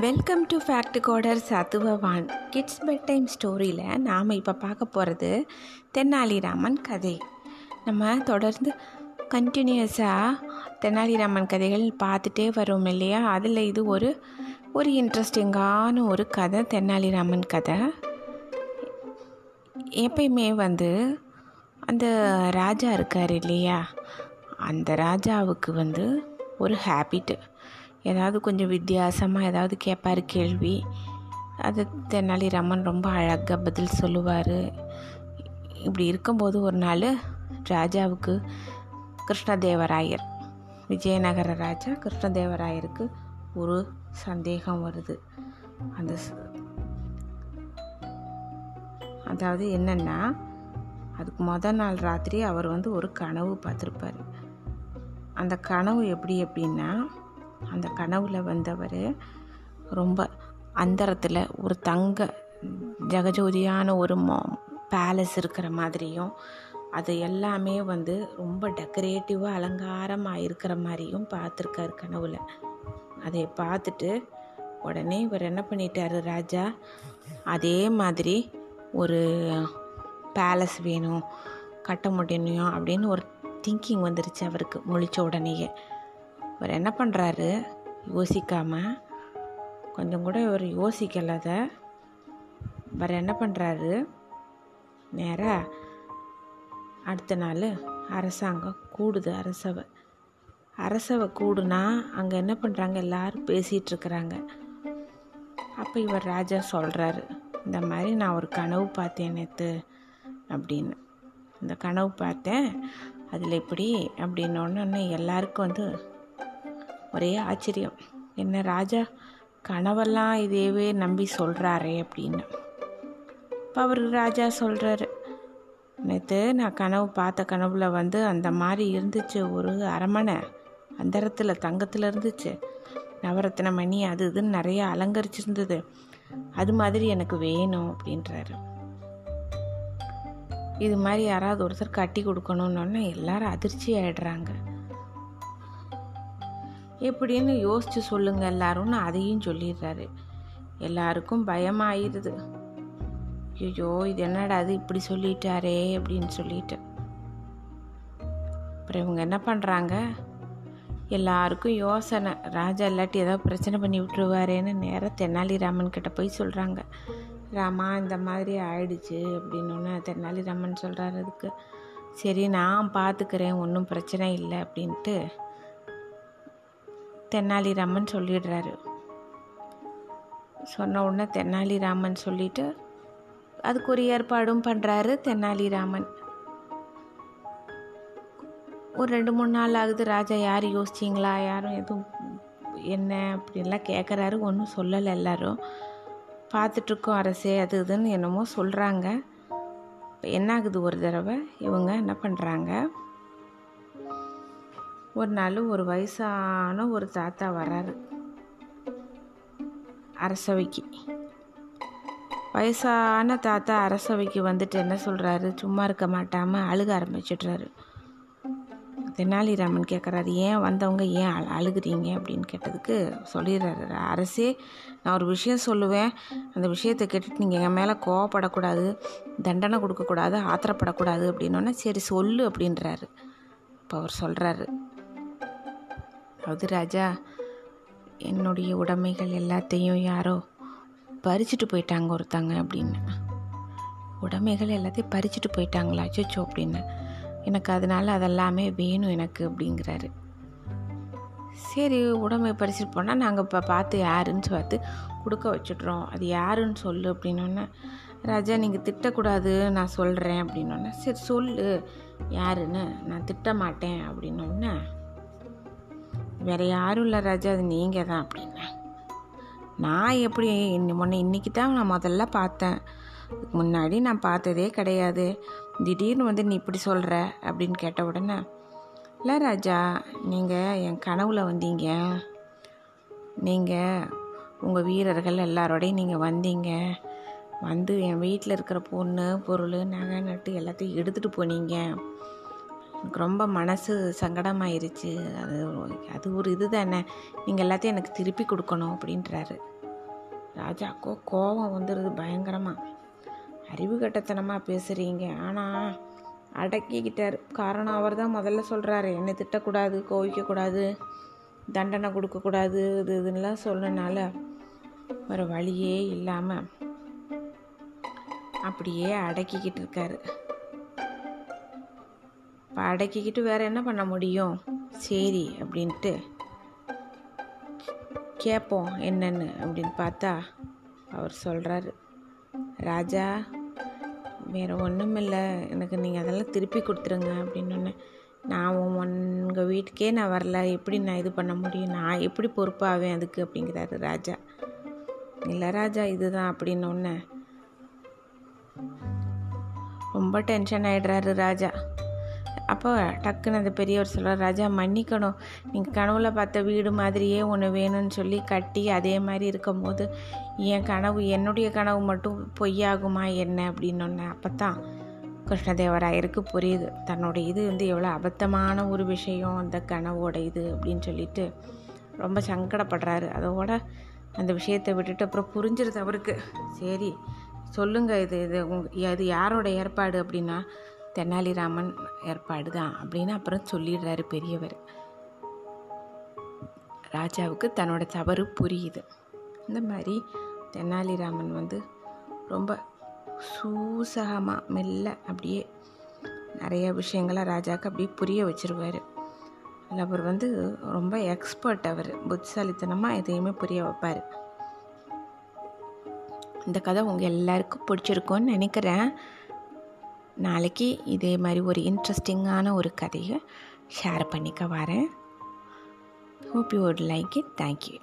Welcome to fact coder சத்துவவான் kids bedtime ஸ்டோரியில் நாம் இப்போ பார்க்க போகிறது தென்னாலிராமன் கதை. நம்ம தொடர்ந்து கண்டினியூஸாக தென்னாலிராமன் கதைகள் பார்த்துட்டே வரோம் இல்லையா? அதில் இது ஒரு ஒரு இன்ட்ரெஸ்டிங்கான ஒரு கதை தென்னாலிராமன் கதை. எப்பயுமே வந்து அந்த ராஜா இருக்கார் இல்லையா? அந்த ராஜாவுக்கு வந்து ஒரு ஹேபிட்டு ஏதாவது கொஞ்சம் வித்தியாசமாக ஏதாவது கேட்பார் கேள்வி. அது தெனாலிராமன் ரொம்ப அழகாக பதில் சொல்லுவார். இப்படி இருக்கும்போது ஒரு நாள் ராஜாவுக்கு கிருஷ்ணதேவராயர் விஜயநகர ராஜா கிருஷ்ணதேவராயருக்கு ஒரு சந்தேகம் வருது. அந்த அதாவது என்னென்னா அதுக்கு மொதல் நாள் ராத்திரி அவர் வந்து ஒரு கனவு பார்த்துருப்பார். அந்த கனவு எப்படி அப்படின்னா அந்த கனவில் வந்தவர் ரொம்ப அந்தரத்தில் ஒரு தங்க ஜெகஜோதியான ஒரு பேலஸ் இருக்கிற மாதிரியும் அது எல்லாமே வந்து ரொம்ப டெக்கரேட்டிவாக அலங்காரமாக இருக்கிற மாதிரியும் பார்த்துருக்காரு கனவுல. அதை பார்த்துட்டு உடனே இவர் என்ன பண்ணிட்டாரு ராஜா? அதே மாதிரி ஒரு பேலஸ் வேணும் கட்ட முடியும் அப்படின்னு ஒரு திங்கிங் வந்துருச்சு அவருக்கு முழிச்ச உடனேயே. இவர் என்ன பண்ணுறாரு யோசிக்காமல் கொஞ்சம் கூட இவர் யோசிக்கல அதை. இவர் என்ன பண்ணுறாரு நேராக அடுத்த நாள் அரசாங்கம் கூடுது அரசவை. அரசவை கூடுனா அங்கே என்ன பண்ணுறாங்க எல்லோரும் பேசிகிட்டு இருக்கிறாங்க. அப்போ இவர் ராஜா சொல்கிறாரு இந்த மாதிரி நான் ஒரு கனவு பார்த்தேன் நேற்று அப்படின்னு. இந்த கனவு பார்த்தேன். அதில் இப்படி அப்படின்னு ஒன்று எல்லாருக்கும் வந்து ஒரே ஆச்சரியம். என்ன ராஜா கனவெல்லாம் இதேவே நம்பி சொல்கிறாரே அப்படின்னு. இப்போ அவர் ராஜா சொல்கிறாரு நேற்று நான் கனவு பார்த்த கனவுல வந்து அந்த மாதிரி இருந்துச்சு ஒரு அரமனை அந்த இடத்துல தங்கத்தில் இருந்துச்சு. நவரத்தின மணி அது இதுன்னு நிறைய அலங்கரிச்சிருந்தது. அது மாதிரி எனக்கு வேணும் அப்படின்றாரு. இது மாதிரி யாராவது ஒருத்தர் கட்டி கொடுக்கணுன்னொன்னே எல்லாரும் அதிர்ச்சி ஆயிடுறாங்க. எப்படின்னு யோசிச்சு சொல்லுங்க எல்லாரும்னு அதையும் சொல்லிடுறாரு. எல்லாருக்கும் பயமாயிருது. ஐயோ இது என்னடா அது இப்படி சொல்லிட்டாரே அப்படின்னு சொல்லிட்டு. அப்புறம் இவங்க என்ன பண்ணுறாங்க எல்லாருக்கும் யோசனை. ராஜா இல்லாட்டி ஏதாவது பிரச்சனை பண்ணி விட்டுருவாரேன்னு நேராக தெனாலிராமன் கிட்ட போய் சொல்கிறாங்க ராமா இந்த மாதிரி ஆயிடுச்சு அப்படின்னு தெனாலிராமன் சொல்கிறாரு அதுக்கு. சரி நான் பார்த்துக்கிறேன் ஒன்றும் பிரச்சனை இல்லை அப்படின்ட்டு. தெனாலிராமன் சொல்லிடுறாரு. சொன்ன உடனே தெனாலிராமன் சொல்லிட்டு அதுக்கு ஒரு ஏற்பாடும் பண்ணுறாரு தெனாலிராமன் ஒரு ரெண்டு மூணு நாள் ஆகுது ராஜா யார் யோசிச்சிங்களா யாரும் எதுவும் என்ன அப்படின்லாம் கேட்குறாரு ஒன்றும் சொல்லலை எல்லாரும். பார்த்துட்ருக்கோம் அரசே அது இதுன்னு என்னமோ சொல்கிறாங்க இப்போ என்ன ஆகுது ஒரு தடவை? இவங்க என்ன பண்ணுறாங்க ஒரு நாள் ஒரு வயசான ஒரு தாத்தா வராரு. அரசவைக்கு. வயசான தாத்தா அரசவைக்கு வந்துட்டு என்ன சொல்கிறாரு சும்மா இருக்க மாட்டாமல் அழுக ஆரம்பிச்சிட்றாரு. தெனாலிராமன் கேட்குறாரு ஏன் வந்தவங்க ஏன் அழ அழுகுறீங்க? அப்படின்னு கேட்டதுக்கு சொல்லிடுறாரு அரசே நான் ஒரு விஷயம் சொல்லுவேன். அந்த விஷயத்தை கேட்டுட்டு நீங்கள் என் மேலே கோவப்படக்கூடாது தண்டனை கொடுக்கக்கூடாது ஆத்திரப்படக்கூடாது அப்படின்னோடனே சரி சொல்லு அப்படின்றாரு. இப்போ அவர் சொல்கிறாரு அதாவது ராஜா என்னுடைய உடைமைகள் எல்லாத்தையும் யாரோ பறிச்சுட்டு போயிட்டாங்க ஒருத்தங்க அப்படின்னு. உடைமைகள் எல்லாத்தையும் பறிச்சுட்டு போயிட்டாங்களா? சோச்சோ அப்படின்னு. எனக்கு அதனால அதெல்லாமே வேணும் எனக்கு அப்படிங்கிறாரு. சரி உடம்பை பறிச்சுட்டு போனால் நாங்கள் இப்போ பார்த்து யாருன்னு பார்த்து கொடுக்க வச்சுட்றோம். அது யாருன்னு சொல்லு அப்படின்னோடனே ராஜா நீங்கள் திட்டக்கூடாது நான் சொல்கிறேன் அப்படின்னோடனே சரி சொல்லு யாருன்னு? நான் திட்ட மாட்டேன் அப்படின்னோடனே வேற யாரும் இல்லை ராஜா அது நீங்கள் தான் அப்படின்னேன் நான் எப்படி இன்னி முன்ன இன்னைக்கு தான் நான் முதல்ல பார்த்தேன். முன்னாடி நான் பார்த்ததே கிடையாது. திடீர்னு வந்து நீ இப்படி சொல்கிற அப்படின்னு கேட்ட உடனே இல்லை ராஜா நீங்கள் என் கனவுல வந்தீங்க. நீங்கள் உங்கள் வீரர்கள் எல்லாரோடையும் நீங்கள் வந்தீங்க. வந்து என் வீட்டில் இருக்கிற பொண்ணு பொருள் நகை நட்டு எல்லாத்தையும் எடுத்துகிட்டு போனீங்க. எனக்கு ரொம்ப மனசு சங்கடமாயிருச்சு. அது அது ஒரு இது தானே. நீங்கள் எல்லாத்தையும் எனக்கு திருப்பி கொடுக்கணும் அப்படின்றாரு. ராஜாக்கோ கோபம் வந்துடுது பயங்கரமாக அறிவு கட்டத்தனமாக பேசுகிறீங்க ஆனால் அடக்கிக்கிட்டார். காரணம் அவர் தான் முதல்ல சொல்கிறாரு என்னை திட்டக்கூடாது கோவிக்கக்கூடாது தண்டனை கொடுக்கக்கூடாது இது இதுன்னெலாம் சொன்னனால ஒரு வழியே இல்லாமல் அப்படியே அடக்கிக்கிட்டு இருக்காரு. இப்போ அடக்கிக்கிட்டு வேறு என்ன பண்ண முடியும்? சரி அப்படின்ட்டு கேட்போம் என்னென்னு அப்படின்னு பார்த்தா அவர் சொல்கிறாரு ராஜா வேறு ஒன்றும் இல்லை எனக்கு நீங்கள் அதெல்லாம் திருப்பி கொடுத்துருங்க அப்படின்னு சொன்னேன் நான் உங்கள் வீட்டுக்கே நான் வரல. எப்படி நான் இது பண்ண முடியும்? நான் எப்படி பொறுப்பாவேன் அதுக்கு? அப்படிங்கிறாரு ராஜா. இல்லை ராஜா இதுதான் அப்படின்னு ஒன்று ரொம்ப டென்ஷன் ஆகிடுறாரு ராஜா. அப்போ டக்குன்னு அந்த பெரியவர் சொல்கிறார் ராஜா மன்னிக்கணும். நீங்கள் கனவுல பார்த்த வீடு மாதிரியே ஒன்று வேணும்னு சொல்லி கட்டி அதே மாதிரி இருக்கும்போது என் கனவு என்னுடைய கனவு மட்டும் பொய்யாகுமா என்ன? அப்படின்னு அப்போ தான் கிருஷ்ணதேவராயருக்கு புரியுது. தன்னோட இது வந்து எவ்வளோ அபத்தமான ஒரு விஷயம் அந்த கனவோட இது அப்படின்னு சொல்லிட்டு ரொம்ப சங்கடப்படுறாரு. அதோட அந்த விஷயத்தை விட்டுட்டு அப்புறம் புரிஞ்சிருது அவருக்கு. சரி சொல்லுங்கள் இது இது உங்க இது யாரோட ஏற்பாடு? அப்படின்னா தெனாலிராமன் ஏற்பாடு தான் அப்படின்னு அப்புறம் சொல்லிடுறாரு பெரியவர். ராஜாவுக்கு தன்னோட தவறு புரியுது. இந்த மாதிரி தெனாலிராமன் வந்து ரொம்ப சூசகமாக மெல்ல அப்படியே நிறைய விஷயங்களை ராஜாவுக்கு அப்படியே புரிய வச்சிருவார். அவர் வந்து ரொம்ப எக்ஸ்பர்ட் அவர். புத்திசாலித்தனமாக எதையுமே புரிய வைப்பார். இந்த கதை உங்கள் எல்லாருக்கும் பிடிச்சிருக்கும்னு நினைக்கிறேன். நாளைக்கு இதே மாதிரி ஒரு இன்ட்ரெஸ்டிங்கான ஒரு கதையை ஷேர் பண்ணிக்க வரேன். Hope you would like it thank you